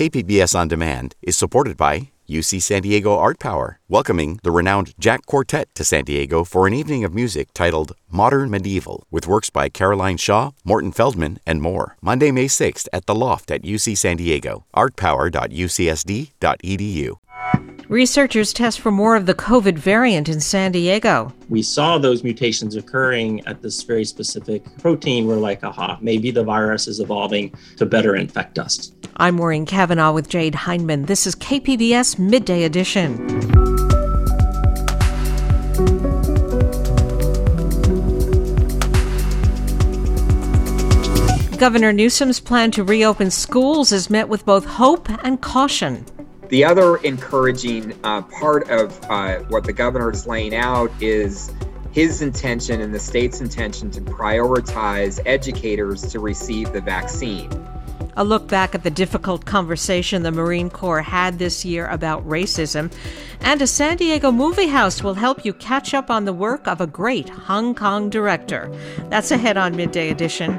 KPBS On Demand is supported by UC San Diego Art Power, welcoming the renowned Jack Quartet to San Diego for an evening of music titled Modern Medieval, with works by Caroline Shaw, Morton Feldman, and more. Monday, May 6th at the Loft at UC San Diego, artpower.ucsd.edu. Researchers test for more of the COVID variant in San Diego. We saw those mutations occurring at this very specific protein. We're like, aha, maybe the virus is evolving to better infect us. I'm Maureen Cavanaugh with Jade Hindman. This is KPBS Midday Edition. Governor Newsom's plan to reopen schools is met with both hope and caution. The other encouraging uh, part of uh, what the governor is laying out is his intention and the state's intention to prioritize educators to receive the vaccine. A look back at the difficult conversation the Marine Corps had this year about racism. And a San Diego movie house will help you catch up on the work of a great Hong Kong director. That's ahead on Midday Edition.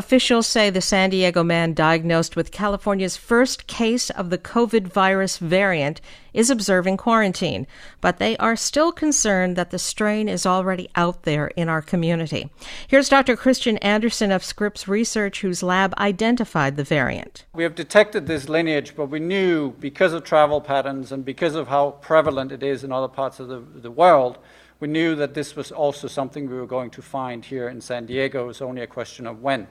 Officials say the San Diego man diagnosed with California's first case of the COVID virus variant is observing quarantine, but they are still concerned that the strain is already out there in our community. Here's Dr. Kristian Andersen of Scripps Research, whose lab identified the variant. We have detected this lineage, but we knew because of travel patterns and because of how prevalent it is in other parts of the, the world we knew that this was also something we were going to find here in San Diego. It was only a question of when.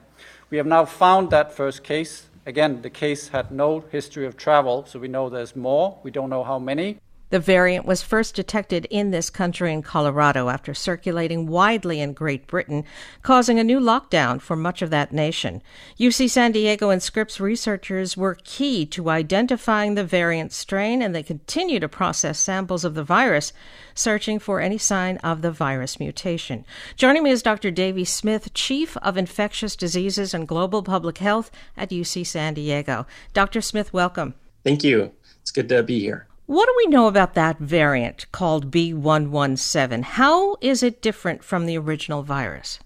We have now found that first case. Again, the case had no history of travel, so we know there's more. We don't know how many. The variant was first detected in this country in Colorado after circulating widely in Great Britain, causing a new lockdown for much of that nation. UC San Diego and Scripps researchers were key to identifying the variant strain, and they continue to process samples of the virus, searching for any sign of the virus mutation. Joining me is Dr. Davey Smith, Chief of Infectious Diseases and Global Public Health at UC San Diego. Dr. Smith, welcome. Thank you. It's good to be here. What do we know about that variant called B117? How is it different from the original virus?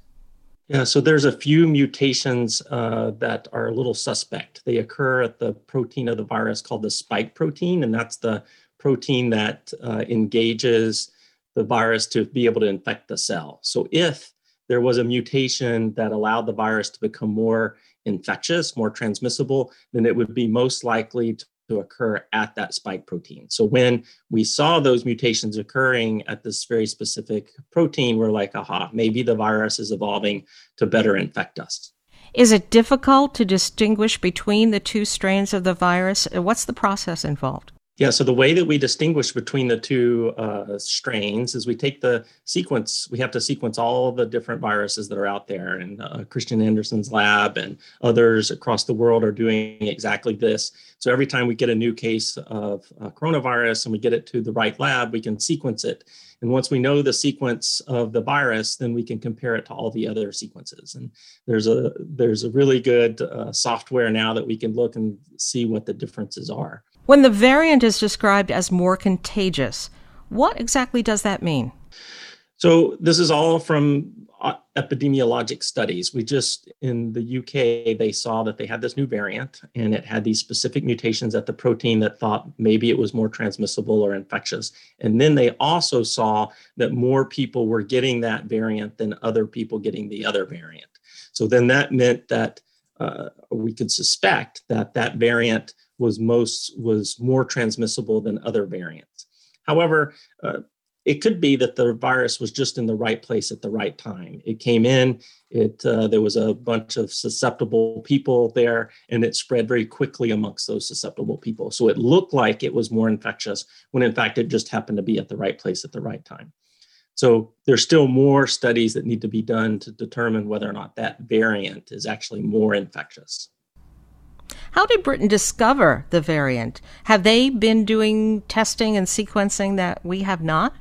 Yeah, so there's a few mutations uh, that are a little suspect. They occur at the protein of the virus called the spike protein, and that's the protein that uh, engages the virus to be able to infect the cell. So if there was a mutation that allowed the virus to become more infectious, more transmissible, then it would be most likely to to occur at that spike protein. So when we saw those mutations occurring at this very specific protein, we're like, aha, maybe the virus is evolving to better infect us. Is it difficult to distinguish between the two strains of the virus? What's the process involved? Yeah, so the way that we distinguish between the two uh, strains is we take the sequence, we have to sequence all the different viruses that are out there. And uh, Kristian Andersen's lab and others across the world are doing exactly this. So every time we get a new case of uh, coronavirus and we get it to the right lab, we can sequence it. And once we know the sequence of the virus, then we can compare it to all the other sequences. And there's a there's a really good uh, software now that we can look and see what the differences are. When the variant is described as more contagious, what exactly does that mean? So, this is all from uh, epidemiologic studies. We just, in the UK, they saw that they had this new variant and it had these specific mutations at the protein that thought maybe it was more transmissible or infectious. And then they also saw that more people were getting that variant than other people getting the other variant. So, then that meant that uh, we could suspect that that variant was most was more transmissible than other variants. However, uh, it could be that the virus was just in the right place at the right time. It came in, it uh, there was a bunch of susceptible people there, and it spread very quickly amongst those susceptible people. So it looked like it was more infectious when in fact it just happened to be at the right place at the right time. So there's still more studies that need to be done to determine whether or not that variant is actually more infectious. How did Britain discover the variant? Have they been doing testing and sequencing that we have not?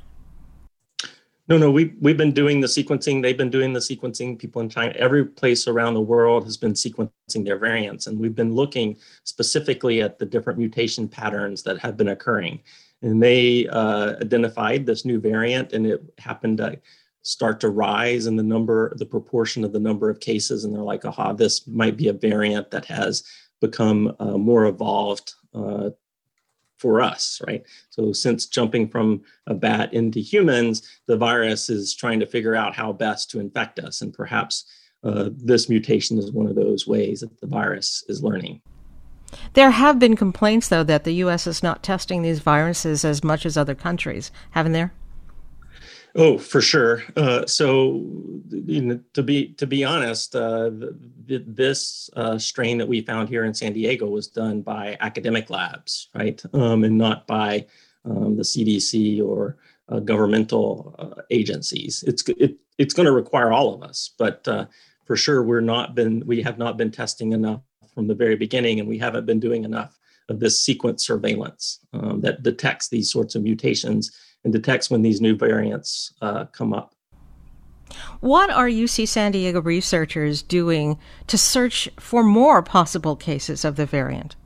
No, no, we, we've been doing the sequencing. They've been doing the sequencing. People in China, every place around the world has been sequencing their variants. And we've been looking specifically at the different mutation patterns that have been occurring. And they uh, identified this new variant, and it happened to start to rise in the number, the proportion of the number of cases. And they're like, aha, this might be a variant that has become uh, more evolved uh, for us, right? So since jumping from a bat into humans, the virus is trying to figure out how best to infect us. And perhaps uh, this mutation is one of those ways that the virus is learning. There have been complaints, though, that the U.S. is not testing these viruses as much as other countries, haven't there? Oh, for sure. Uh, so, you know, to be to be honest, uh, the, this uh, strain that we found here in San Diego was done by academic labs, right, um, and not by um, the CDC or uh, governmental uh, agencies. It's it, it's going to require all of us, but uh, for sure, we're not been we have not been testing enough from the very beginning, and we haven't been doing enough of this sequence surveillance um, that detects these sorts of mutations and detects when these new variants uh, come up. What are UC San Diego researchers doing to search for more possible cases of the variant?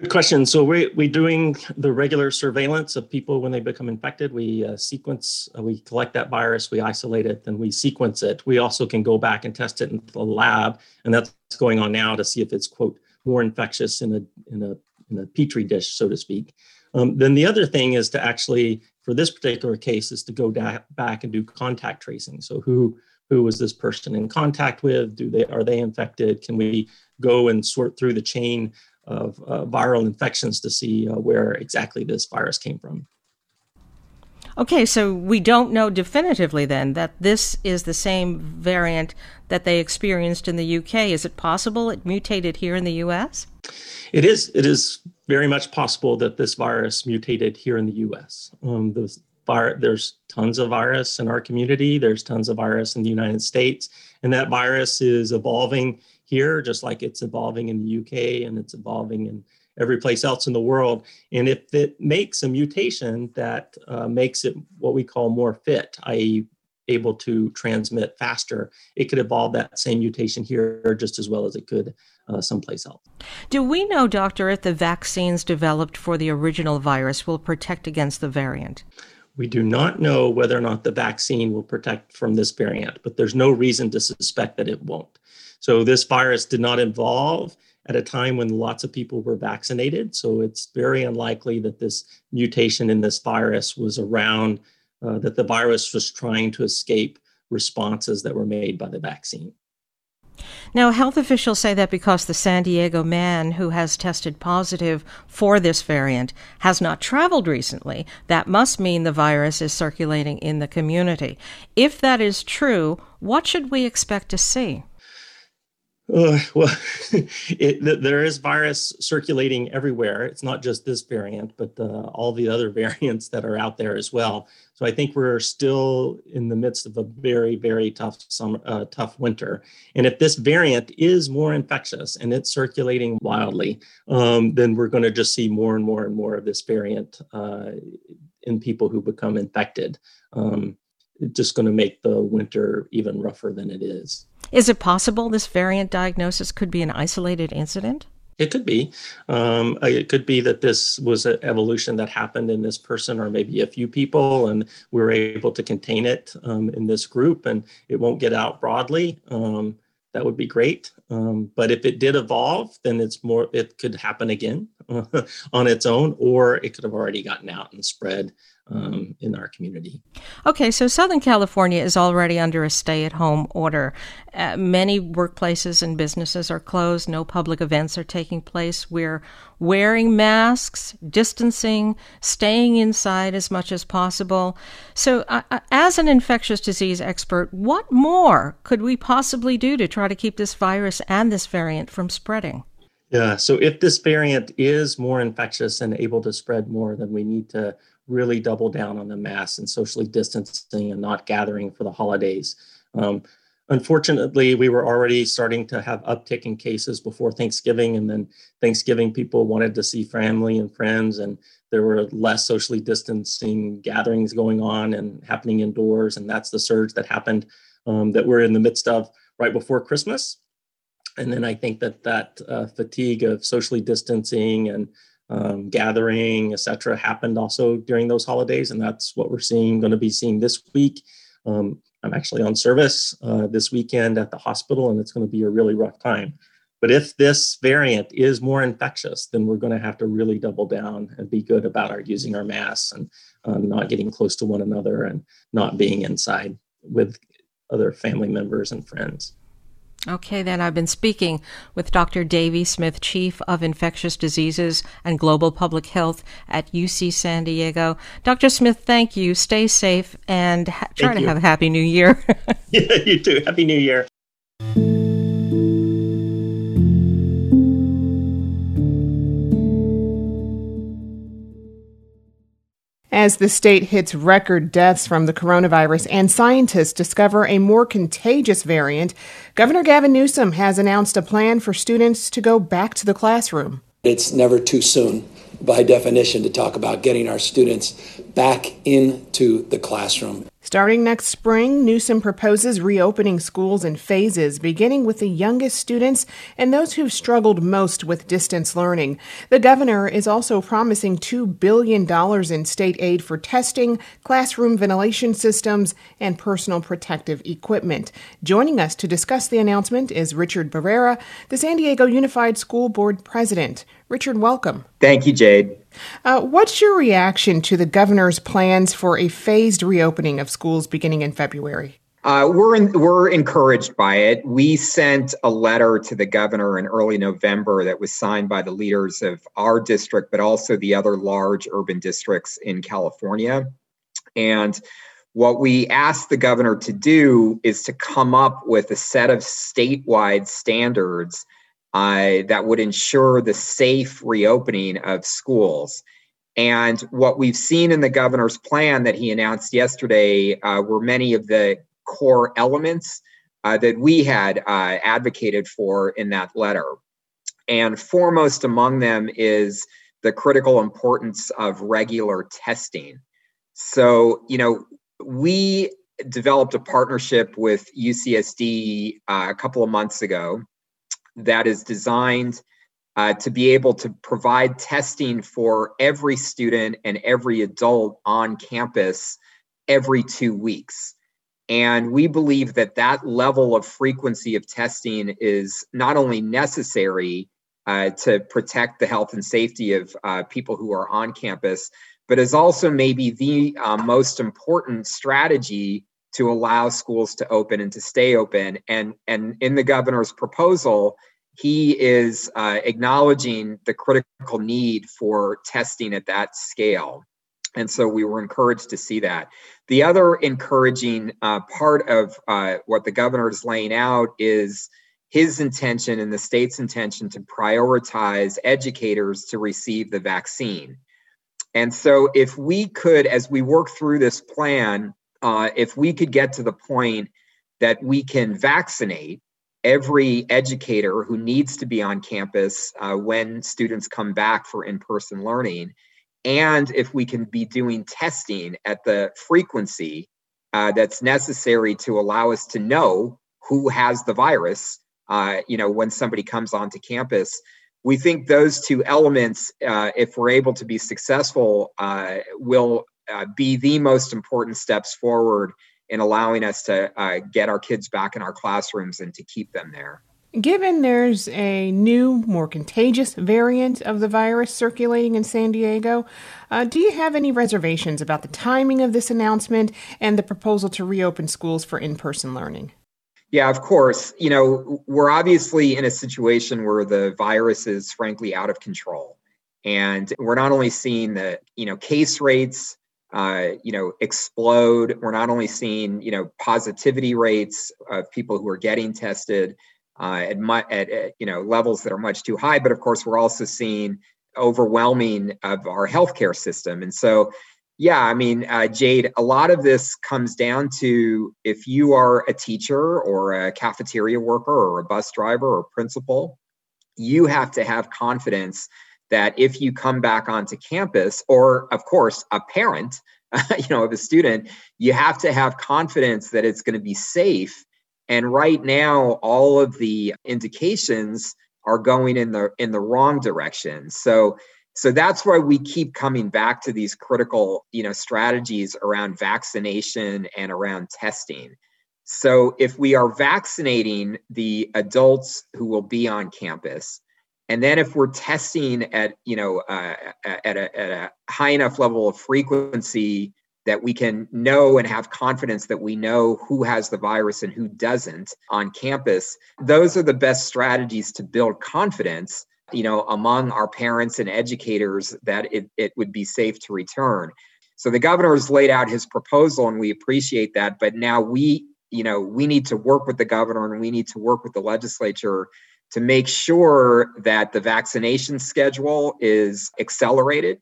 Good question. So we, we're doing the regular surveillance of people when they become infected. We uh, sequence, uh, we collect that virus, we isolate it, then we sequence it. We also can go back and test it in the lab, and that's going on now to see if it's quote more infectious in a in a in a petri dish, so to speak. Um, then the other thing is to actually for this particular case is to go da- back and do contact tracing. So who who was this person in contact with? Do they are they infected? Can we go and sort through the chain of uh, viral infections to see uh, where exactly this virus came from? Okay, so we don't know definitively then that this is the same variant that they experienced in the UK. Is it possible it mutated here in the US? It is. It is very much possible that this virus mutated here in the U.S. Um, vir- there's tons of virus in our community. There's tons of virus in the United States, and that virus is evolving here, just like it's evolving in the UK and it's evolving in every place else in the world. And if it makes a mutation that uh, makes it what we call more fit, i.e., able to transmit faster, it could evolve that same mutation here just as well as it could uh, someplace else. Do we know, Doctor, if the vaccines developed for the original virus will protect against the variant? We do not know whether or not the vaccine will protect from this variant, but there's no reason to suspect that it won't. So, this virus did not evolve at a time when lots of people were vaccinated. So, it's very unlikely that this mutation in this virus was around, uh, that the virus was trying to escape responses that were made by the vaccine. Now, health officials say that because the San Diego man who has tested positive for this variant has not traveled recently, that must mean the virus is circulating in the community. If that is true, what should we expect to see? Uh, well, it, there is virus circulating everywhere. It's not just this variant, but all the other variants that are out there as well. So I think we're still in the midst of a very, very tough summer, uh, tough winter. And if this variant is more infectious and it's circulating wildly, um, then we're going to just see more and more and more of this variant uh, in people who become infected. Um, it's just going to make the winter even rougher than it is. Is it possible this variant diagnosis could be an isolated incident? It could be. Um, it could be that this was an evolution that happened in this person or maybe a few people, and we were able to contain it um, in this group and it won't get out broadly. Um, that would be great. Um, but if it did evolve, then it's more, it could happen again. on its own, or it could have already gotten out and spread um, in our community. Okay, so Southern California is already under a stay at home order. Uh, many workplaces and businesses are closed, no public events are taking place. We're wearing masks, distancing, staying inside as much as possible. So, uh, uh, as an infectious disease expert, what more could we possibly do to try to keep this virus and this variant from spreading? Yeah, so if this variant is more infectious and able to spread more, then we need to really double down on the mask and socially distancing and not gathering for the holidays. Um, unfortunately, we were already starting to have uptick in cases before Thanksgiving, and then Thanksgiving people wanted to see family and friends, and there were less socially distancing gatherings going on and happening indoors, and that's the surge that happened um, that we're in the midst of right before Christmas. And then I think that that uh, fatigue of socially distancing and um, gathering, etc., happened also during those holidays, and that's what we're seeing. Going to be seeing this week. Um, I'm actually on service uh, this weekend at the hospital, and it's going to be a really rough time. But if this variant is more infectious, then we're going to have to really double down and be good about our using our masks and um, not getting close to one another and not being inside with other family members and friends. Okay, then I've been speaking with Dr. Davey Smith, Chief of Infectious Diseases and Global Public Health at UC San Diego. Dr. Smith, thank you. Stay safe and ha- try thank to you. have a happy new year. yeah, you too. Happy New Year. As the state hits record deaths from the coronavirus and scientists discover a more contagious variant, Governor Gavin Newsom has announced a plan for students to go back to the classroom. It's never too soon, by definition, to talk about getting our students back into the classroom. Starting next spring, Newsom proposes reopening schools in phases, beginning with the youngest students and those who've struggled most with distance learning. The governor is also promising $2 billion in state aid for testing, classroom ventilation systems, and personal protective equipment. Joining us to discuss the announcement is Richard Barrera, the San Diego Unified School Board president. Richard, welcome. Thank you, Jade. Uh, what's your reaction to the governor's plans for a phased reopening of schools beginning in February? Uh, we're in, we're encouraged by it. We sent a letter to the governor in early November that was signed by the leaders of our district, but also the other large urban districts in California. And what we asked the governor to do is to come up with a set of statewide standards uh, that would ensure the safe reopening of schools. And what we've seen in the governor's plan that he announced yesterday uh, were many of the core elements uh, that we had uh, advocated for in that letter. And foremost among them is the critical importance of regular testing. So, you know, we developed a partnership with UCSD uh, a couple of months ago that is designed uh, to be able to provide testing for every student and every adult on campus every two weeks. And we believe that that level of frequency of testing is not only necessary uh, to protect the health and safety of uh, people who are on campus, but is also maybe the uh, most important strategy to allow schools to open and to stay open. And, and in the governor's proposal, he is uh, acknowledging the critical need for testing at that scale. And so we were encouraged to see that. The other encouraging uh, part of uh, what the governor is laying out is his intention and the state's intention to prioritize educators to receive the vaccine. And so, if we could, as we work through this plan, uh, if we could get to the point that we can vaccinate every educator who needs to be on campus uh, when students come back for in person learning. And if we can be doing testing at the frequency uh, that's necessary to allow us to know who has the virus, uh, you know, when somebody comes onto campus, we think those two elements, uh, if we're able to be successful, uh, will uh, be the most important steps forward in allowing us to uh, get our kids back in our classrooms and to keep them there. Given there's a new, more contagious variant of the virus circulating in San Diego, uh, do you have any reservations about the timing of this announcement and the proposal to reopen schools for in person learning? Yeah, of course. You know, we're obviously in a situation where the virus is frankly out of control. And we're not only seeing the, you know, case rates, uh, you know, explode. We're not only seeing, you know, positivity rates of people who are getting tested, uh, at, mu- at, at you know levels that are much too high. But of course, we're also seeing overwhelming of our healthcare system, and so yeah, I mean, uh, Jade, a lot of this comes down to if you are a teacher or a cafeteria worker or a bus driver or principal, you have to have confidence that if you come back onto campus, or of course, a parent, you know, of a student, you have to have confidence that it's going to be safe and right now, all of the indications are going in the in the wrong direction. So so that's why we keep coming back to these critical you know strategies around vaccination and around testing so if we are vaccinating the adults who will be on campus and then if we're testing at you know uh, at, a, at a high enough level of frequency that we can know and have confidence that we know who has the virus and who doesn't on campus those are the best strategies to build confidence you know among our parents and educators that it, it would be safe to return. So the governor has laid out his proposal and we appreciate that but now we you know we need to work with the governor and we need to work with the legislature to make sure that the vaccination schedule is accelerated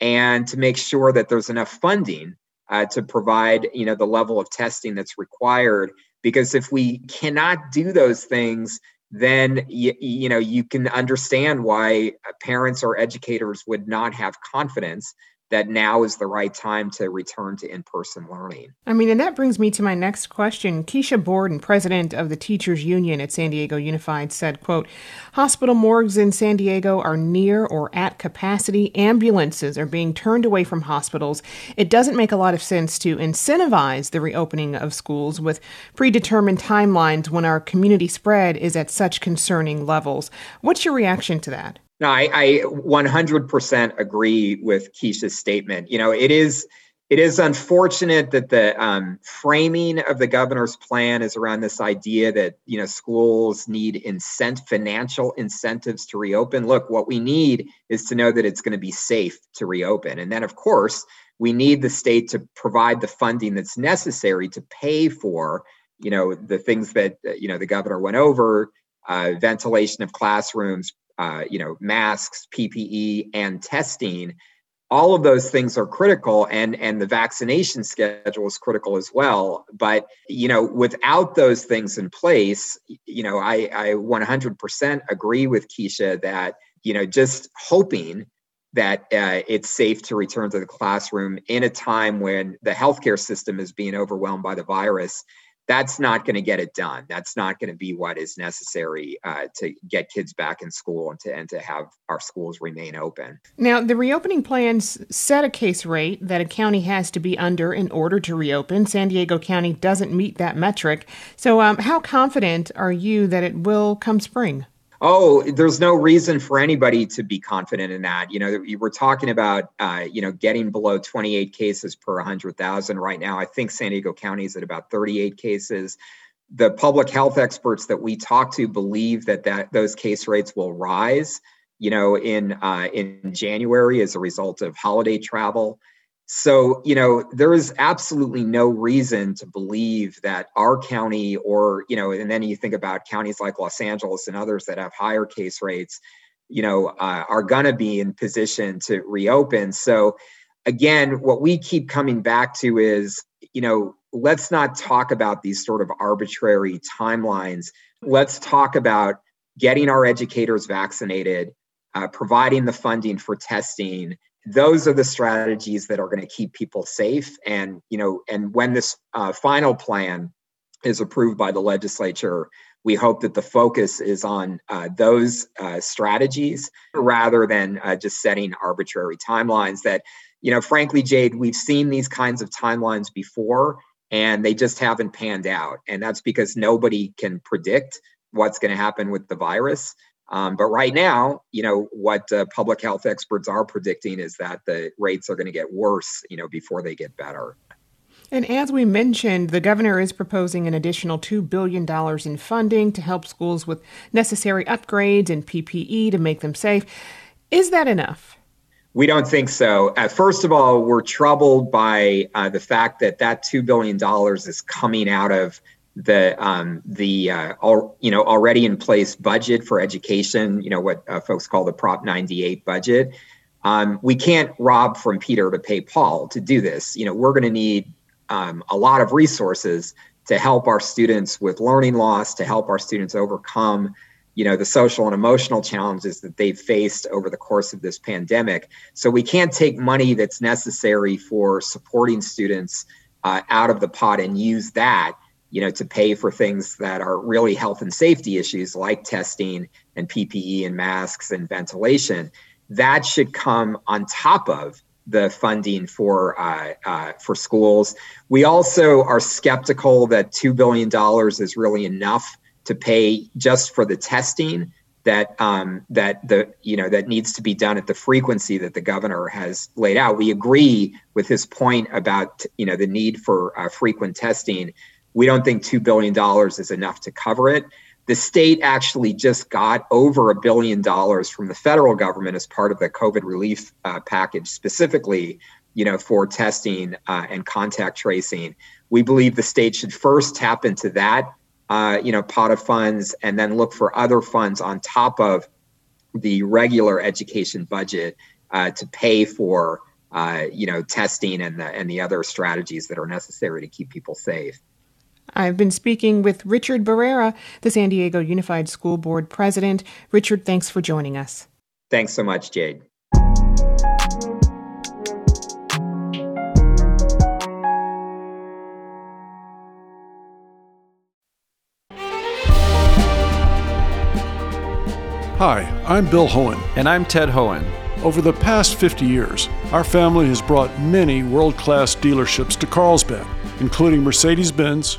and to make sure that there's enough funding uh, to provide you know the level of testing that's required. Because if we cannot do those things then you, you know you can understand why parents or educators would not have confidence that now is the right time to return to in-person learning. I mean, and that brings me to my next question. Kisha Borden, president of the Teachers Union at San Diego Unified, said, quote, hospital morgues in San Diego are near or at capacity. Ambulances are being turned away from hospitals. It doesn't make a lot of sense to incentivize the reopening of schools with predetermined timelines when our community spread is at such concerning levels. What's your reaction to that? No, I, I 100% agree with Kisha's statement. You know, it is it is unfortunate that the um, framing of the governor's plan is around this idea that you know schools need incent financial incentives to reopen. Look, what we need is to know that it's going to be safe to reopen, and then of course we need the state to provide the funding that's necessary to pay for you know the things that you know the governor went over uh, ventilation of classrooms uh, you know, masks, PPE, and testing. All of those things are critical, and and the vaccination schedule is critical as well. But you know, without those things in place, you know, I I 100% agree with Kisha that you know just hoping that uh, it's safe to return to the classroom in a time when the healthcare system is being overwhelmed by the virus that's not going to get it done. That's not going to be what is necessary uh, to get kids back in school and to and to have our schools remain open. Now, the reopening plans set a case rate that a county has to be under in order to reopen. San Diego County doesn't meet that metric. So, um, how confident are you that it will come spring? Oh, there's no reason for anybody to be confident in that. You know, we're talking about, uh, you know, getting below 28 cases per 100,000 right now. I think San Diego County is at about 38 cases. The public health experts that we talk to believe that that those case rates will rise, you know, in uh, in January as a result of holiday travel. So, you know, there is absolutely no reason to believe that our county or, you know, and then you think about counties like Los Angeles and others that have higher case rates, you know, uh, are going to be in position to reopen. So, again, what we keep coming back to is, you know, let's not talk about these sort of arbitrary timelines. Let's talk about getting our educators vaccinated, uh, providing the funding for testing those are the strategies that are going to keep people safe and you know and when this uh, final plan is approved by the legislature we hope that the focus is on uh, those uh, strategies rather than uh, just setting arbitrary timelines that you know frankly jade we've seen these kinds of timelines before and they just haven't panned out and that's because nobody can predict what's going to happen with the virus. Um, but right now, you know, what uh, public health experts are predicting is that the rates are going to get worse, you know, before they get better. And as we mentioned, the governor is proposing an additional $2 billion in funding to help schools with necessary upgrades and PPE to make them safe. Is that enough? We don't think so. Uh, first of all, we're troubled by uh, the fact that that $2 billion is coming out of the um, the uh, all, you know already in place budget for education. You know what uh, folks call the Prop 98 budget. Um, we can't rob from Peter to pay Paul to do this. You know we're going to need um, a lot of resources to help our students with learning loss, to help our students overcome you know the social and emotional challenges that they've faced over the course of this pandemic. So we can't take money that's necessary for supporting students uh, out of the pot and use that you know, to pay for things that are really health and safety issues like testing and PPE and masks and ventilation, that should come on top of the funding for uh, uh, for schools. We also are skeptical that two billion dollars is really enough to pay just for the testing that um, that the you know that needs to be done at the frequency that the governor has laid out. We agree with his point about you know the need for uh, frequent testing we don't think $2 billion is enough to cover it. The state actually just got over a billion dollars from the federal government as part of the COVID relief uh, package, specifically, you know, for testing uh, and contact tracing. We believe the state should first tap into that, uh, you know, pot of funds, and then look for other funds on top of the regular education budget uh, to pay for, uh, you know, testing and the and the other strategies that are necessary to keep people safe. I've been speaking with Richard Barrera, the San Diego Unified School Board president. Richard, thanks for joining us. Thanks so much, Jade. Hi, I'm Bill Hoehn. And I'm Ted Hoehn. Over the past 50 years, our family has brought many world class dealerships to Carlsbad, including Mercedes Benz,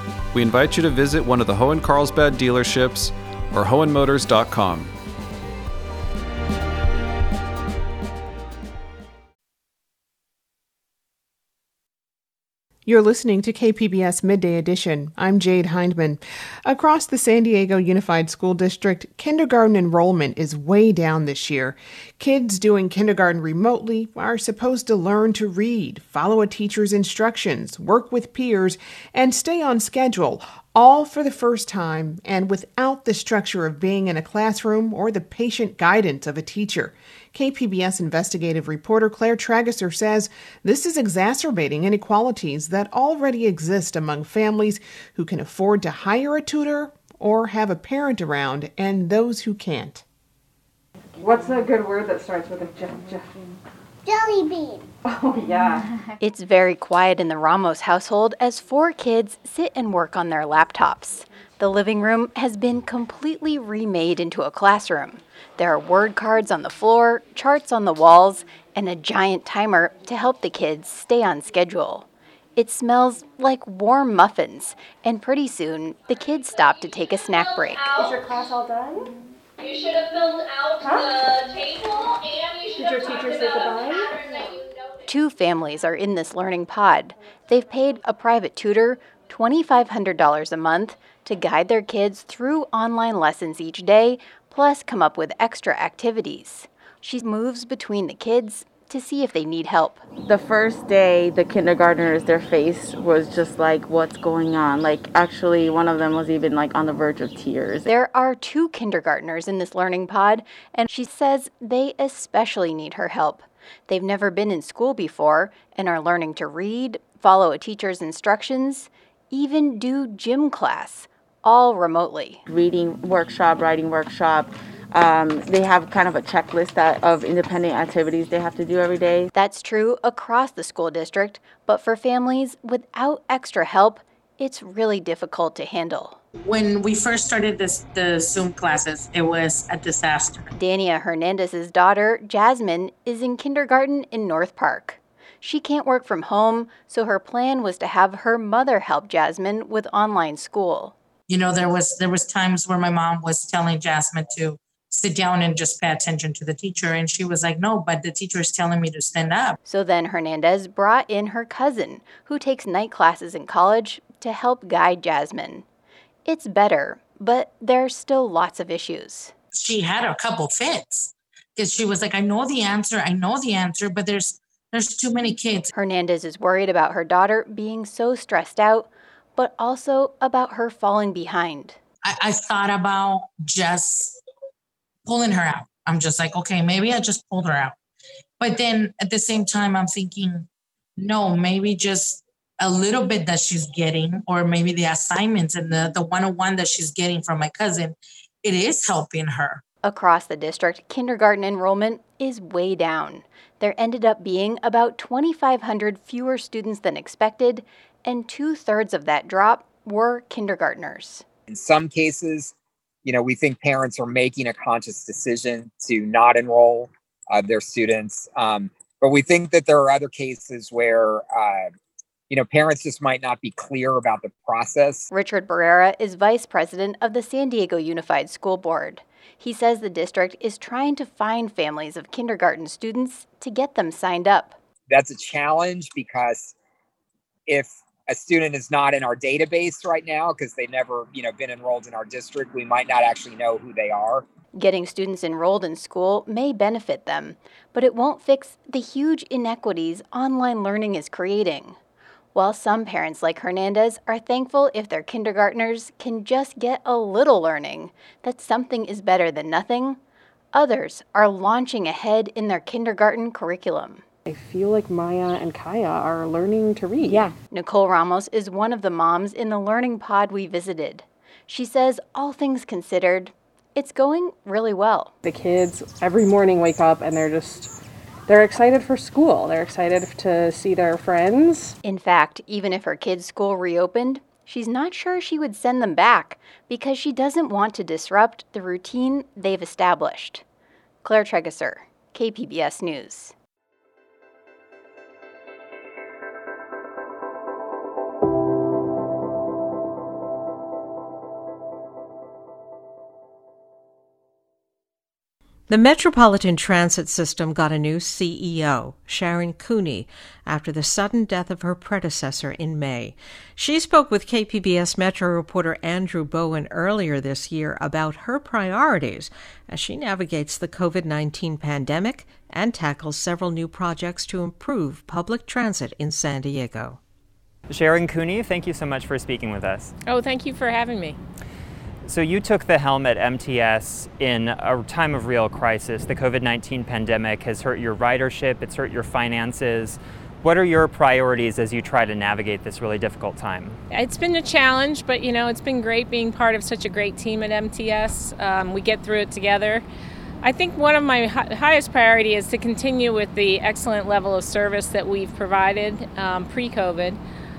we invite you to visit one of the Hoehn Carlsbad dealerships or Hoehnmotors.com. You're listening to KPBS Midday Edition. I'm Jade Hindman. Across the San Diego Unified School District, kindergarten enrollment is way down this year. Kids doing kindergarten remotely are supposed to learn to read, follow a teacher's instructions, work with peers, and stay on schedule, all for the first time and without the structure of being in a classroom or the patient guidance of a teacher. KPBS investigative reporter Claire Trageser says this is exacerbating inequalities that already exist among families who can afford to hire a tutor or have a parent around and those who can't. What's a good word that starts with a J? J- Jelly bean. Oh, yeah. it's very quiet in the Ramos household as four kids sit and work on their laptops. The living room has been completely remade into a classroom. There are word cards on the floor, charts on the walls, and a giant timer to help the kids stay on schedule. It smells like warm muffins, and pretty soon the kids stop to take a snack break. Is your class all done? You should have filled out huh? the table and you should Did your teacher say goodbye? Two families are in this learning pod. They've paid a private tutor $2,500 a month to guide their kids through online lessons each day, plus come up with extra activities. She moves between the kids to see if they need help. The first day, the kindergartners, their face was just like, what's going on? Like, actually, one of them was even like on the verge of tears. There are two kindergartners in this learning pod, and she says they especially need her help. They've never been in school before and are learning to read, follow a teacher's instructions, even do gym class, all remotely. Reading workshop, writing workshop, Um, they have kind of a checklist that, of independent activities they have to do every day. That's true across the school district, but for families without extra help, it's really difficult to handle. When we first started this, the Zoom classes, it was a disaster. Dania Hernandez's daughter, Jasmine, is in kindergarten in North Park. She can't work from home, so her plan was to have her mother help Jasmine with online school. You know, there was there was times where my mom was telling Jasmine to sit down and just pay attention to the teacher. And she was like, no, but the teacher is telling me to stand up. So then Hernandez brought in her cousin, who takes night classes in college, to help guide Jasmine. It's better, but there's still lots of issues. She had a couple fits because she was like, I know the answer, I know the answer, but there's there's too many kids. Hernandez is worried about her daughter being so stressed out, but also about her falling behind. I, I thought about just pulling her out. I'm just like, okay, maybe I just pulled her out. But then at the same time, I'm thinking, no, maybe just a little bit that she's getting, or maybe the assignments and the, the one on one that she's getting from my cousin, it is helping her. Across the district, kindergarten enrollment is way down. There ended up being about 2,500 fewer students than expected, and two thirds of that drop were kindergartners. In some cases, you know, we think parents are making a conscious decision to not enroll uh, their students. Um, but we think that there are other cases where, uh, you know, parents just might not be clear about the process. Richard Barrera is vice president of the San Diego Unified School Board. He says the district is trying to find families of kindergarten students to get them signed up. That's a challenge because if a student is not in our database right now because they've never, you know, been enrolled in our district, we might not actually know who they are. Getting students enrolled in school may benefit them, but it won't fix the huge inequities online learning is creating. While some parents like Hernandez are thankful if their kindergartners can just get a little learning, that something is better than nothing, others are launching ahead in their kindergarten curriculum. I feel like Maya and Kaya are learning to read. Yeah. Nicole Ramos is one of the moms in the learning pod we visited. She says, all things considered, it's going really well. The kids every morning wake up and they're just they're excited for school. They're excited to see their friends. In fact, even if her kids' school reopened, she's not sure she would send them back because she doesn't want to disrupt the routine they've established. Claire Trageser, KPBS News. The Metropolitan Transit System got a new CEO, Sharon Cooney, after the sudden death of her predecessor in May. She spoke with KPBS Metro reporter Andrew Bowen earlier this year about her priorities as she navigates the COVID 19 pandemic and tackles several new projects to improve public transit in San Diego. Sharon Cooney, thank you so much for speaking with us. Oh, thank you for having me. So, you took the helm at MTS in a time of real crisis. The COVID 19 pandemic has hurt your ridership, it's hurt your finances. What are your priorities as you try to navigate this really difficult time? It's been a challenge, but you know, it's been great being part of such a great team at MTS. Um, we get through it together. I think one of my hi- highest priority is to continue with the excellent level of service that we've provided um, pre-COVID,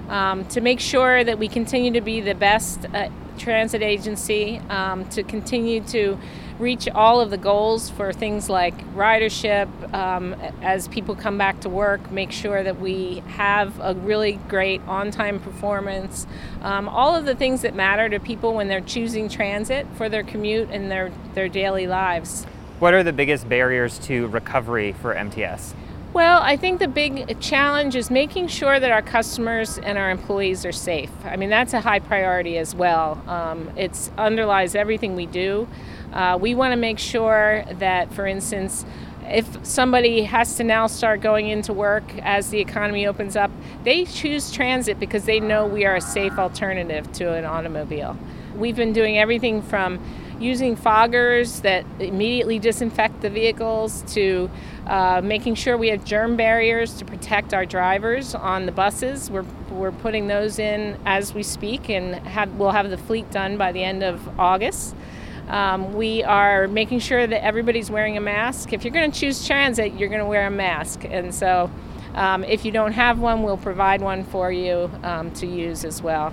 um, to make sure that we continue to be the best uh, transit agency, um, to continue to reach all of the goals for things like ridership um, as people come back to work, make sure that we have a really great on time performance, um, all of the things that matter to people when they're choosing transit for their commute and their, their daily lives. What are the biggest barriers to recovery for MTS? Well, I think the big challenge is making sure that our customers and our employees are safe. I mean, that's a high priority as well. Um, it underlies everything we do. Uh, we want to make sure that, for instance, if somebody has to now start going into work as the economy opens up, they choose transit because they know we are a safe alternative to an automobile. We've been doing everything from using foggers that immediately disinfect the vehicles to uh, making sure we have germ barriers to protect our drivers on the buses. We're, we're putting those in as we speak and have, we'll have the fleet done by the end of August. Um, we are making sure that everybody's wearing a mask. If you're going to choose transit, you're going to wear a mask. And so um, if you don't have one, we'll provide one for you um, to use as well.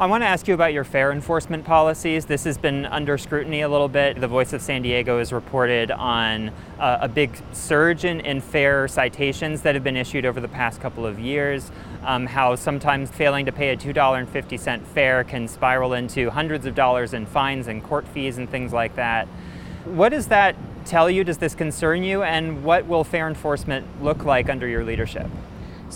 I want to ask you about your fare enforcement policies. This has been under scrutiny a little bit. The Voice of San Diego has reported on uh, a big surge in, in fare citations that have been issued over the past couple of years. Um, how sometimes failing to pay a $2.50 fare can spiral into hundreds of dollars in fines and court fees and things like that. What does that tell you? Does this concern you? And what will fare enforcement look like under your leadership?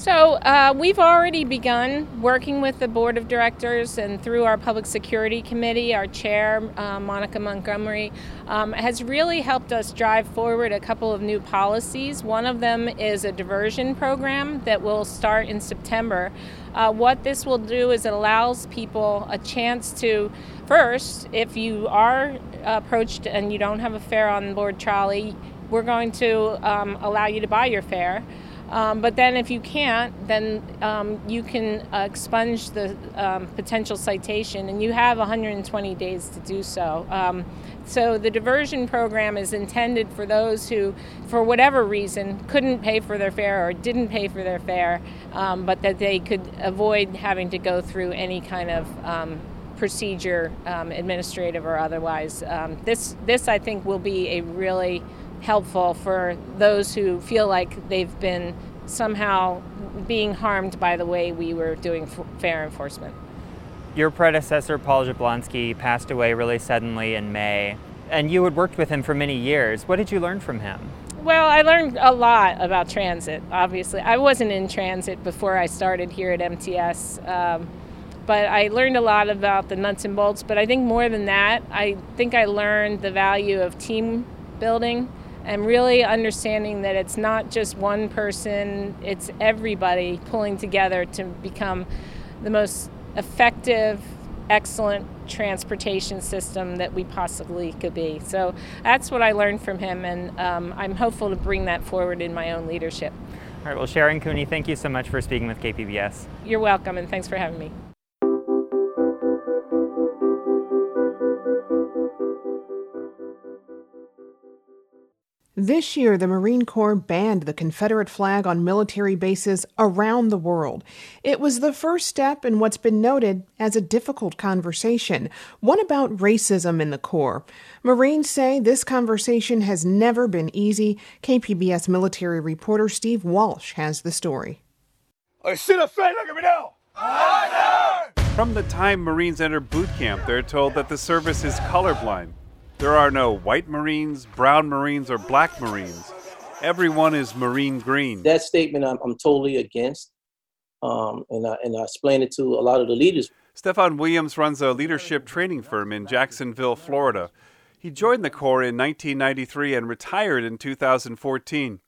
So, uh, we've already begun working with the board of directors and through our public security committee. Our chair, uh, Monica Montgomery, um, has really helped us drive forward a couple of new policies. One of them is a diversion program that will start in September. Uh, what this will do is it allows people a chance to, first, if you are approached and you don't have a fare on board trolley, we're going to um, allow you to buy your fare. Um, but then, if you can't, then um, you can uh, expunge the um, potential citation, and you have 120 days to do so. Um, so, the diversion program is intended for those who, for whatever reason, couldn't pay for their fare or didn't pay for their fare, um, but that they could avoid having to go through any kind of um, procedure, administrative or otherwise. this, this, I think, will be a really helpful for those who feel like they've been somehow being harmed by the way we were doing fare enforcement. Your predecessor, Paul Jablonski, passed away really suddenly in May, and you had worked with him for many years. What did you learn from him? Well, I learned a lot about transit, obviously. I wasn't in transit before I started here at MTS, um, but I learned a lot about the nuts and bolts. But I think more than that, I think I learned the value of team building and really understanding that it's not just one person, it's everybody pulling together to become the most effective, excellent transportation system that we possibly could be. So that's what I learned from him, and um, I'm hopeful to bring that forward in my own leadership. All right, well, Sharon Cooney, thank you so much for speaking with KPBS. You're welcome, and thanks for having me. This year, the Marine Corps banned the Confederate flag on military bases around the world. It was the first step in what's been noted as a difficult conversation, one about racism in the Corps. Marines say this conversation has never been easy. KPBS military reporter Steve Walsh has the story. I see the flag, look at me now! From the time Marines enter boot camp, they're told that the service is colorblind. There are no white Marines, brown Marines, or black Marines. Everyone is Marine green. That statement I'm, I'm totally against, um, and, I, and I explained it to a lot of the leaders. Stefan Williams runs a leadership training firm in Jacksonville, Florida. He joined the Corps in 1993 and retired in 2014.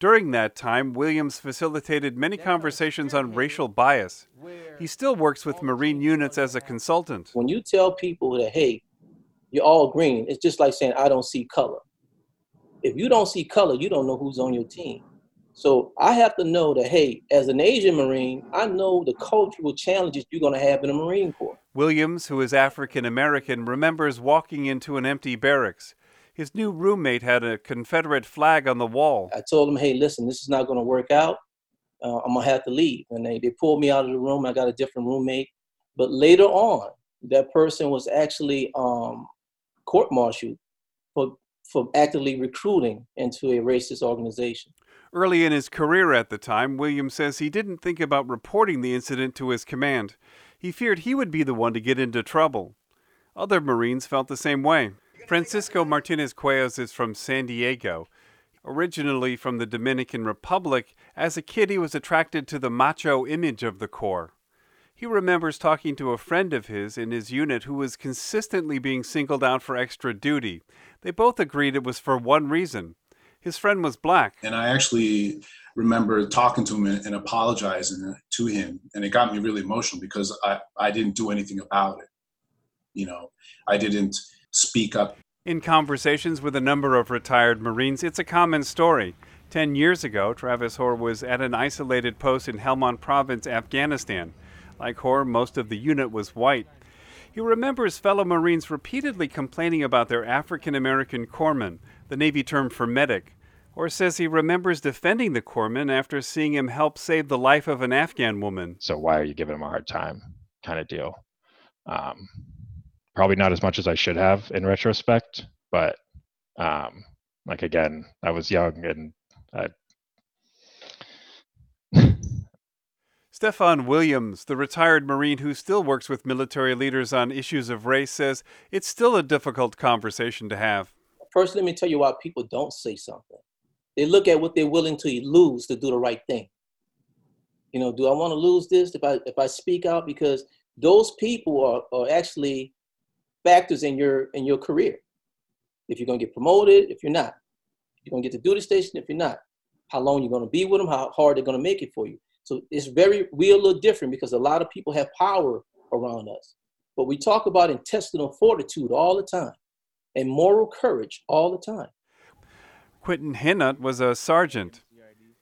During that time, Williams facilitated many conversations on racial bias. He still works with Marine units as a consultant. When you tell people that, hey, you're all green. It's just like saying I don't see color. If you don't see color, you don't know who's on your team. So I have to know that hey, as an Asian Marine, I know the cultural challenges you're going to have in the Marine Corps. Williams, who is African American, remembers walking into an empty barracks. His new roommate had a Confederate flag on the wall. I told him, hey, listen, this is not going to work out. Uh, I'm going to have to leave. And they, they pulled me out of the room. I got a different roommate. But later on, that person was actually um, court-martialed for, for actively recruiting into a racist organization. Early in his career at the time, Williams says he didn't think about reporting the incident to his command. He feared he would be the one to get into trouble. Other Marines felt the same way. Francisco Martinez Cuellos is from San Diego. Originally from the Dominican Republic, as a kid he was attracted to the macho image of the Corps. He remembers talking to a friend of his in his unit who was consistently being singled out for extra duty. They both agreed it was for one reason. His friend was black. And I actually remember talking to him and, apologizing to him. And it got me really emotional because I, I didn't do anything about it. You know, I didn't speak up. In conversations with a number of retired Marines, it's a common story. Ten years ago, Travis Hoare was at an isolated post in Helmand Province, Afghanistan. Like Hoare, most of the unit was white. He remembers fellow Marines repeatedly complaining about their African American corpsman, the Navy term for medic, Hoare says he remembers defending the corpsman after seeing him help save the life of an Afghan woman. So why are you giving him a hard time? Kind of deal. Um, probably not as much as I should have in retrospect, but um, like again, I was young and I Stefan Williams, the retired Marine who still works with military leaders on issues of race, says it's still a difficult conversation to have. First, let me tell you why people don't say something. They look at what they're willing to lose to do the right thing. You know, do I want to lose this if I if I speak out? Because those people are, are actually factors in your in your career. If you're gonna get promoted, if you're not, you're gonna get to duty station, if you're not, how long you're gonna be with them, how hard they're gonna make it for you. So it's very we a little different because a lot of people have power around us. But we talk about intestinal fortitude all the time and moral courage all the time. Quentin Hinnut was a sergeant.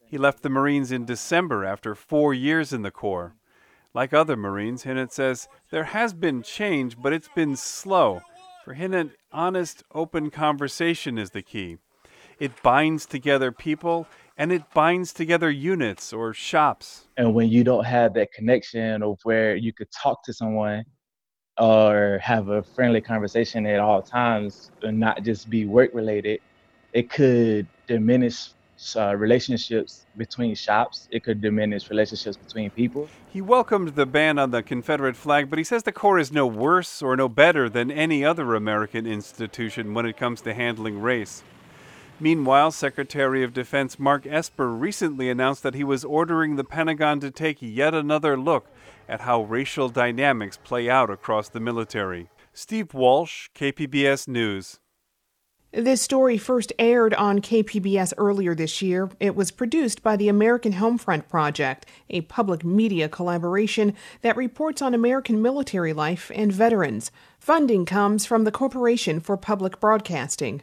He left the Marines in December after four years in the Corps. Like other Marines, Hinnut says there has been change, but it's been slow. For Hinnut, honest, open conversation is the key. It binds together people and it binds together units or shops. And when you don't have that connection of where you could talk to someone or have a friendly conversation at all times and not just be work related, it could diminish uh, relationships between shops. It could diminish relationships between people. He welcomed the ban on the Confederate flag, but he says the Corps is no worse or no better than any other American institution when it comes to handling race. Meanwhile, Secretary of Defense Mark Esper recently announced that he was ordering the Pentagon to take yet another look at how racial dynamics play out across the military. Steve Walsh, KPBS News. This story first aired on KPBS earlier this year. It was produced by the American Homefront Project, a public media collaboration that reports on American military life and veterans. Funding comes from the Corporation for Public Broadcasting.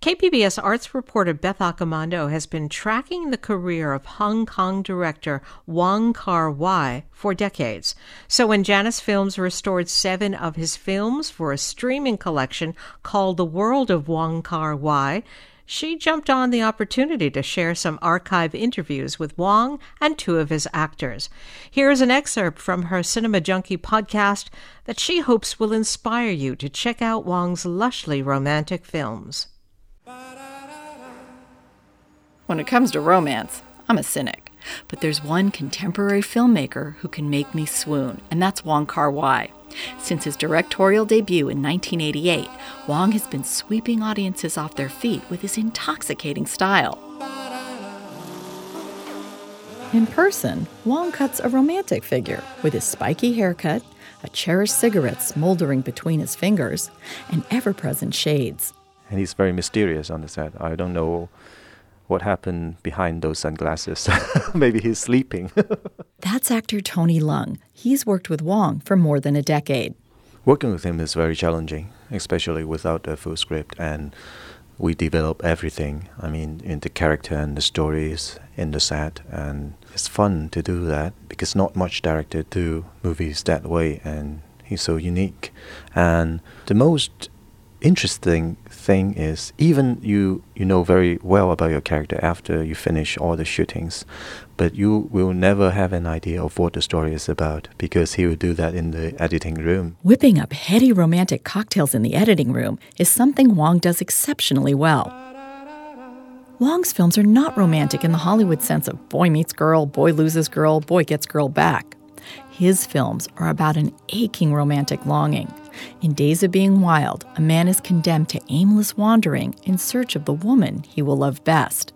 KPBS arts reporter Beth Accomando has been tracking the career of Hong Kong director Wong Kar Wai for decades. So when Janus Films restored seven of his films for a streaming collection called The World of Wong Kar Wai, she jumped on the opportunity to share some archive interviews with Wong and two of his actors. Here's an excerpt from her Cinema Junkie podcast that she hopes will inspire you to check out Wong's lushly romantic films. When it comes to romance, I'm a cynic. But there's one contemporary filmmaker who can make me swoon, and that's Wong Kar Wai. Since his directorial debut in 1988, Wong has been sweeping audiences off their feet with his intoxicating style. In person, Wong cuts a romantic figure with his spiky haircut, a cherished cigarette smoldering between his fingers, and ever present shades. And he's very mysterious on the set. I don't know what happened behind those sunglasses. Maybe he's sleeping. That's actor Tony Leung. He's worked with Wong for more than a decade. Working with him is very challenging, especially without a full script. And we develop everything. I mean, in the character and the stories in the set. And it's fun to do that because not much director do movies that way. And he's so unique. And the most interesting thing is even you you know very well about your character after you finish all the shootings but you will never have an idea of what the story is about because he will do that in the editing room Whipping up heady romantic cocktails in the editing room is something Wong does exceptionally well. Wong's films are not romantic in the Hollywood sense of boy meets girl, boy loses girl, boy gets girl back. His films are about an aching romantic longing. In Days of Being Wild, a man is condemned to aimless wandering in search of the woman he will love best.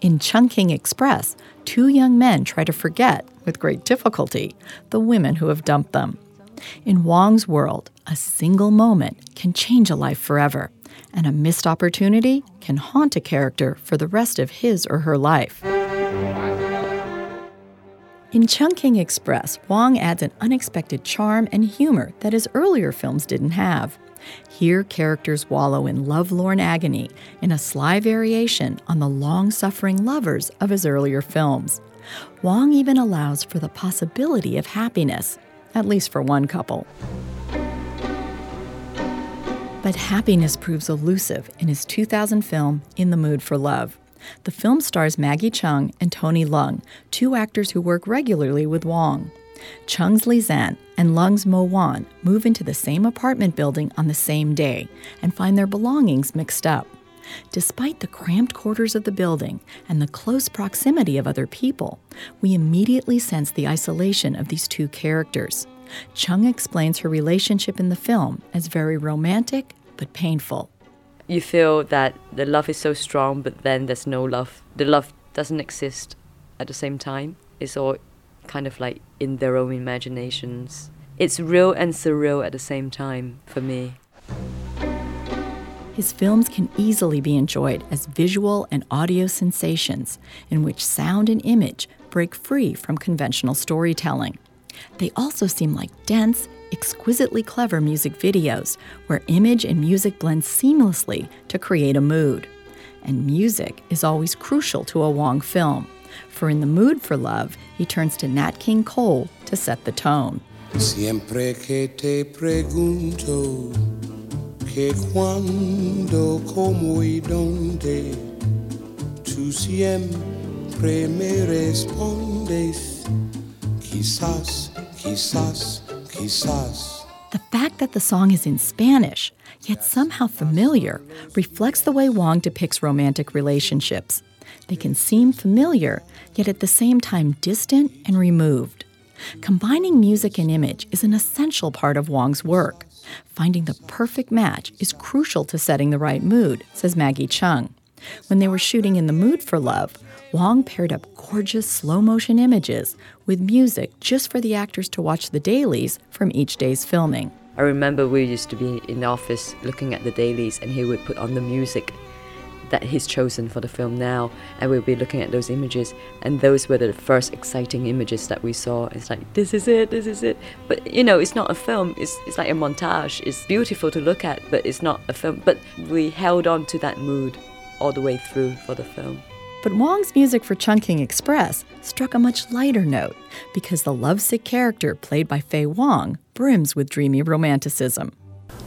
In Chungking Express, two young men try to forget, with great difficulty, the women who have dumped them. In Wong's world, a single moment can change a life forever, and a missed opportunity can haunt a character for the rest of his or her life. In Chungking Express, Wong adds an unexpected charm and humor that his earlier films didn't have. Here, characters wallow in lovelorn agony in a sly variation on the long suffering lovers of his earlier films. Wong even allows for the possibility of happiness, at least for one couple. But happiness proves elusive in his 2000 film In the Mood for Love. The film stars Maggie Cheung and Tony Leung, two actors who work regularly with Wong. Cheung's Li Zan and Leung's Mo Wan move into the same apartment building on the same day and find their belongings mixed up. Despite the cramped quarters of the building and the close proximity of other people, we immediately sense the isolation of these two characters. Chung explains her relationship in the film as very romantic but painful. You feel that the love is so strong, but then there's no love. The love doesn't exist at the same time. It's all kind of like in their own imaginations. It's real and surreal at the same time for me. His films can easily be enjoyed as visual and audio sensations in which sound and image break free from conventional storytelling. They also seem like dense, exquisitely clever music videos where image and music blend seamlessly to create a mood. And music is always crucial to a Wong film, for in the mood for love, he turns to Nat King Cole to set the tone. Siempre que te pregunto que cuando, como y dónde, tú siempre me respondes, quizás, quizás, quizás. The fact that the song is in Spanish, yet somehow familiar, reflects the way Wong depicts romantic relationships. They can seem familiar, yet at the same time distant and removed. Combining music and image is an essential part of Wong's work. Finding the perfect match is crucial to setting the right mood, says Maggie Cheung. When they were shooting in the mood for love, Wong paired up gorgeous slow motion images with music just for the actors to watch the dailies from each day's filming. I remember we used to be in the office looking at the dailies, and he would put on the music that he's chosen for the film now, and we'll be looking at those images, and those were the first exciting images that we saw. It's like this is it, this is it. But you know, it's not a film. It's it's like a montage. It's beautiful to look at, but it's not a film. But we held on to that mood all the way through for the film. But Wong's music for Chungking Express struck a much lighter note because the lovesick character played by Faye Wong brims with dreamy romanticism.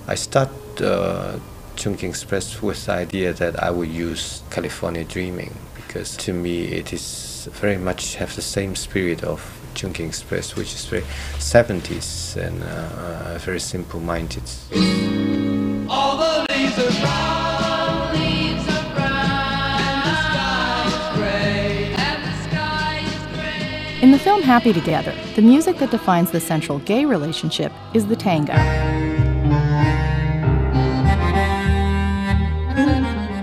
I start uh, Chungking Express with the idea that I would use California Dreaming because to me it is very much have the same spirit of Chungking Express, which is very 70s and uh, very simple-minded. In the film Happy Together, the music that defines the central gay relationship is the tango.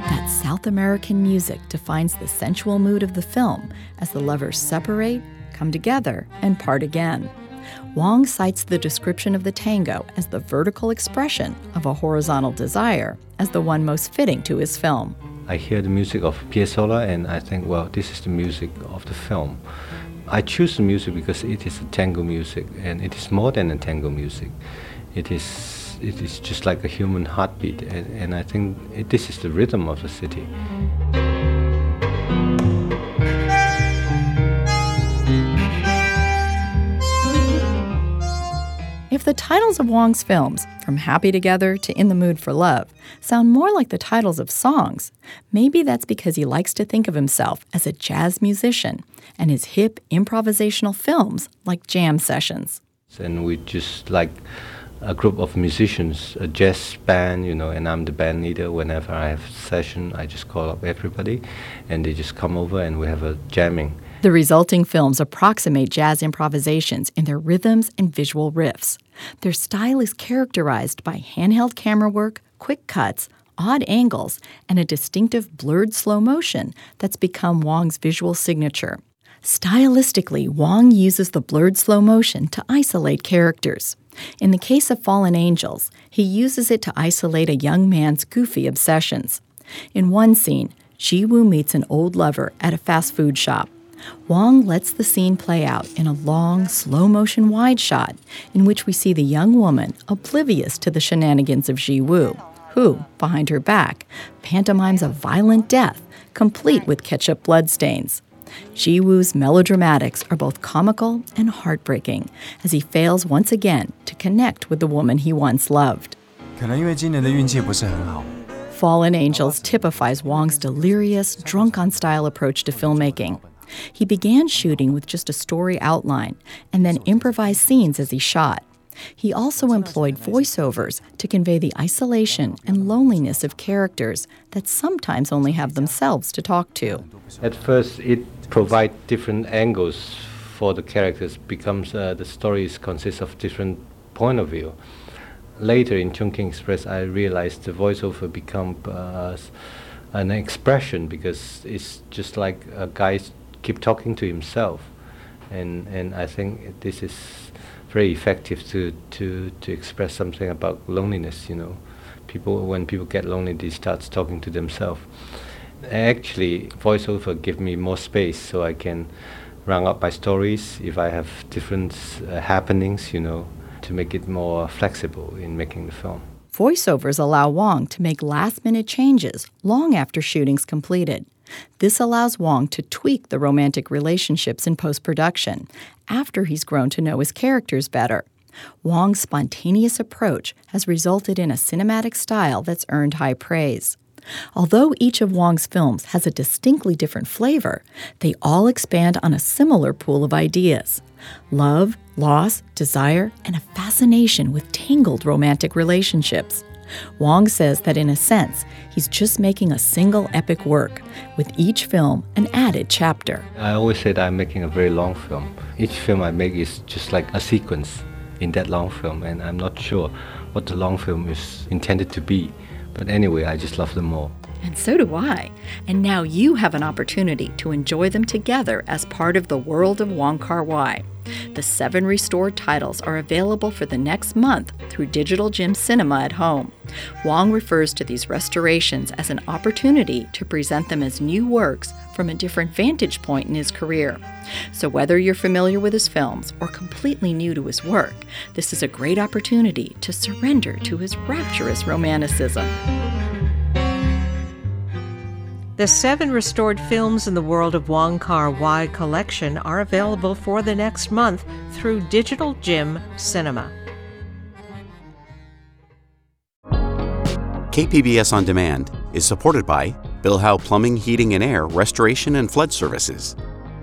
That South American music defines the sensual mood of the film as the lovers separate, come together, and part again. Wong cites the description of the tango as the vertical expression of a horizontal desire as the one most fitting to his film. I hear the music of Piazzolla and I think, well, this is the music of the film. I choose the music because it is a tango music and it is more than a tango music. It is, it is just like a human heartbeat and, and I think it, this is the rhythm of the city. If the titles of Wong's films, from Happy Together to In the Mood for Love, sound more like the titles of songs, maybe that's because he likes to think of himself as a jazz musician and his hip improvisational films like jam sessions. And we just like a group of musicians, a jazz band, you know, and I'm the band leader. Whenever I have a session, I just call up everybody and they just come over and we have a jamming. The resulting films approximate jazz improvisations in their rhythms and visual riffs. Their style is characterized by handheld camera work, quick cuts, odd angles, and a distinctive blurred slow motion that's become Wong's visual signature. Stylistically, Wong uses the blurred slow motion to isolate characters. In the case of Fallen Angels, he uses it to isolate a young man's goofy obsessions. In one scene, Ji Woo meets an old lover at a fast food shop. Wong lets the scene play out in a long, slow motion wide shot in which we see the young woman oblivious to the shenanigans of Ji Woo, who, behind her back, pantomimes a violent death complete with ketchup bloodstains. Ji Woo's melodramatics are both comical and heartbreaking as he fails once again to connect with the woman he once loved. Fallen Angels typifies Wong's delirious, drunk on style approach to filmmaking. He began shooting with just a story outline and then improvised scenes as he shot. He also employed voiceovers to convey the isolation and loneliness of characters that sometimes only have themselves to talk to. At first, it provides different angles for the characters, becomes uh, the stories consist of different point of view. Later in Chungking Express, I realized the voiceover become uh, an expression because it's just like a guy keep talking to himself, and and I think this is very effective to to to express something about loneliness. You know, people when people get lonely, they start talking to themselves. Actually, voiceover give me more space so I can round up my stories if I have different uh, happenings. You know, to make it more flexible in making the film. Voiceovers allow Wong to make last minute changes long after shooting's completed. This allows Wong to tweak the romantic relationships in post production after he's grown to know his characters better. Wong's spontaneous approach has resulted in a cinematic style that's earned high praise. Although each of Wong's films has a distinctly different flavor, they all expand on a similar pool of ideas love, loss, desire, and a fascination with tangled romantic relationships. Wong says that in a sense, he's just making a single epic work, with each film an added chapter. I always said I'm making a very long film. Each film I make is just like a sequence in that long film, and I'm not sure what the long film is intended to be. But anyway, I just love them all. And so do I. And now you have an opportunity to enjoy them together as part of the world of Wong Kar Wai. The seven restored titles are available for the next month through Digital Gym Cinema at home. Wong refers to these restorations as an opportunity to present them as new works from a different vantage point in his career. So, whether you're familiar with his films or completely new to his work, this is a great opportunity to surrender to his rapturous romanticism. The seven restored films in the World of Wong Kar Wai collection are available for the next month through Digital Gym Cinema. KPBS On Demand is supported by Bill Howe Plumbing, Heating and Air, Restoration and Flood Services.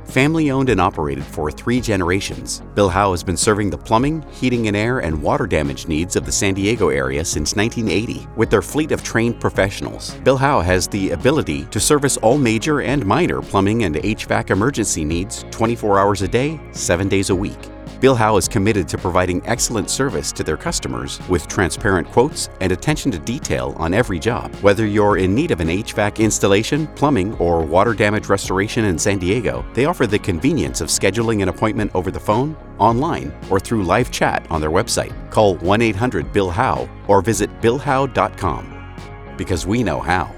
Family owned and operated for three generations, Bill Howe has been serving the plumbing, heating and air, and water damage needs of the San Diego area since 1980. With their fleet of trained professionals, Bill Howe has the ability to service all major and minor plumbing and HVAC emergency needs 24 hours a day, 7 days a week. Bill Howe is committed to providing excellent service to their customers with transparent quotes and attention to detail on every job. Whether you're in need of an HVAC installation, plumbing, or water damage restoration in San Diego, they offer the convenience of scheduling an appointment over the phone, online, or through live chat on their website. Call 1 800 Bill Howe or visit BillHowe.com because we know how.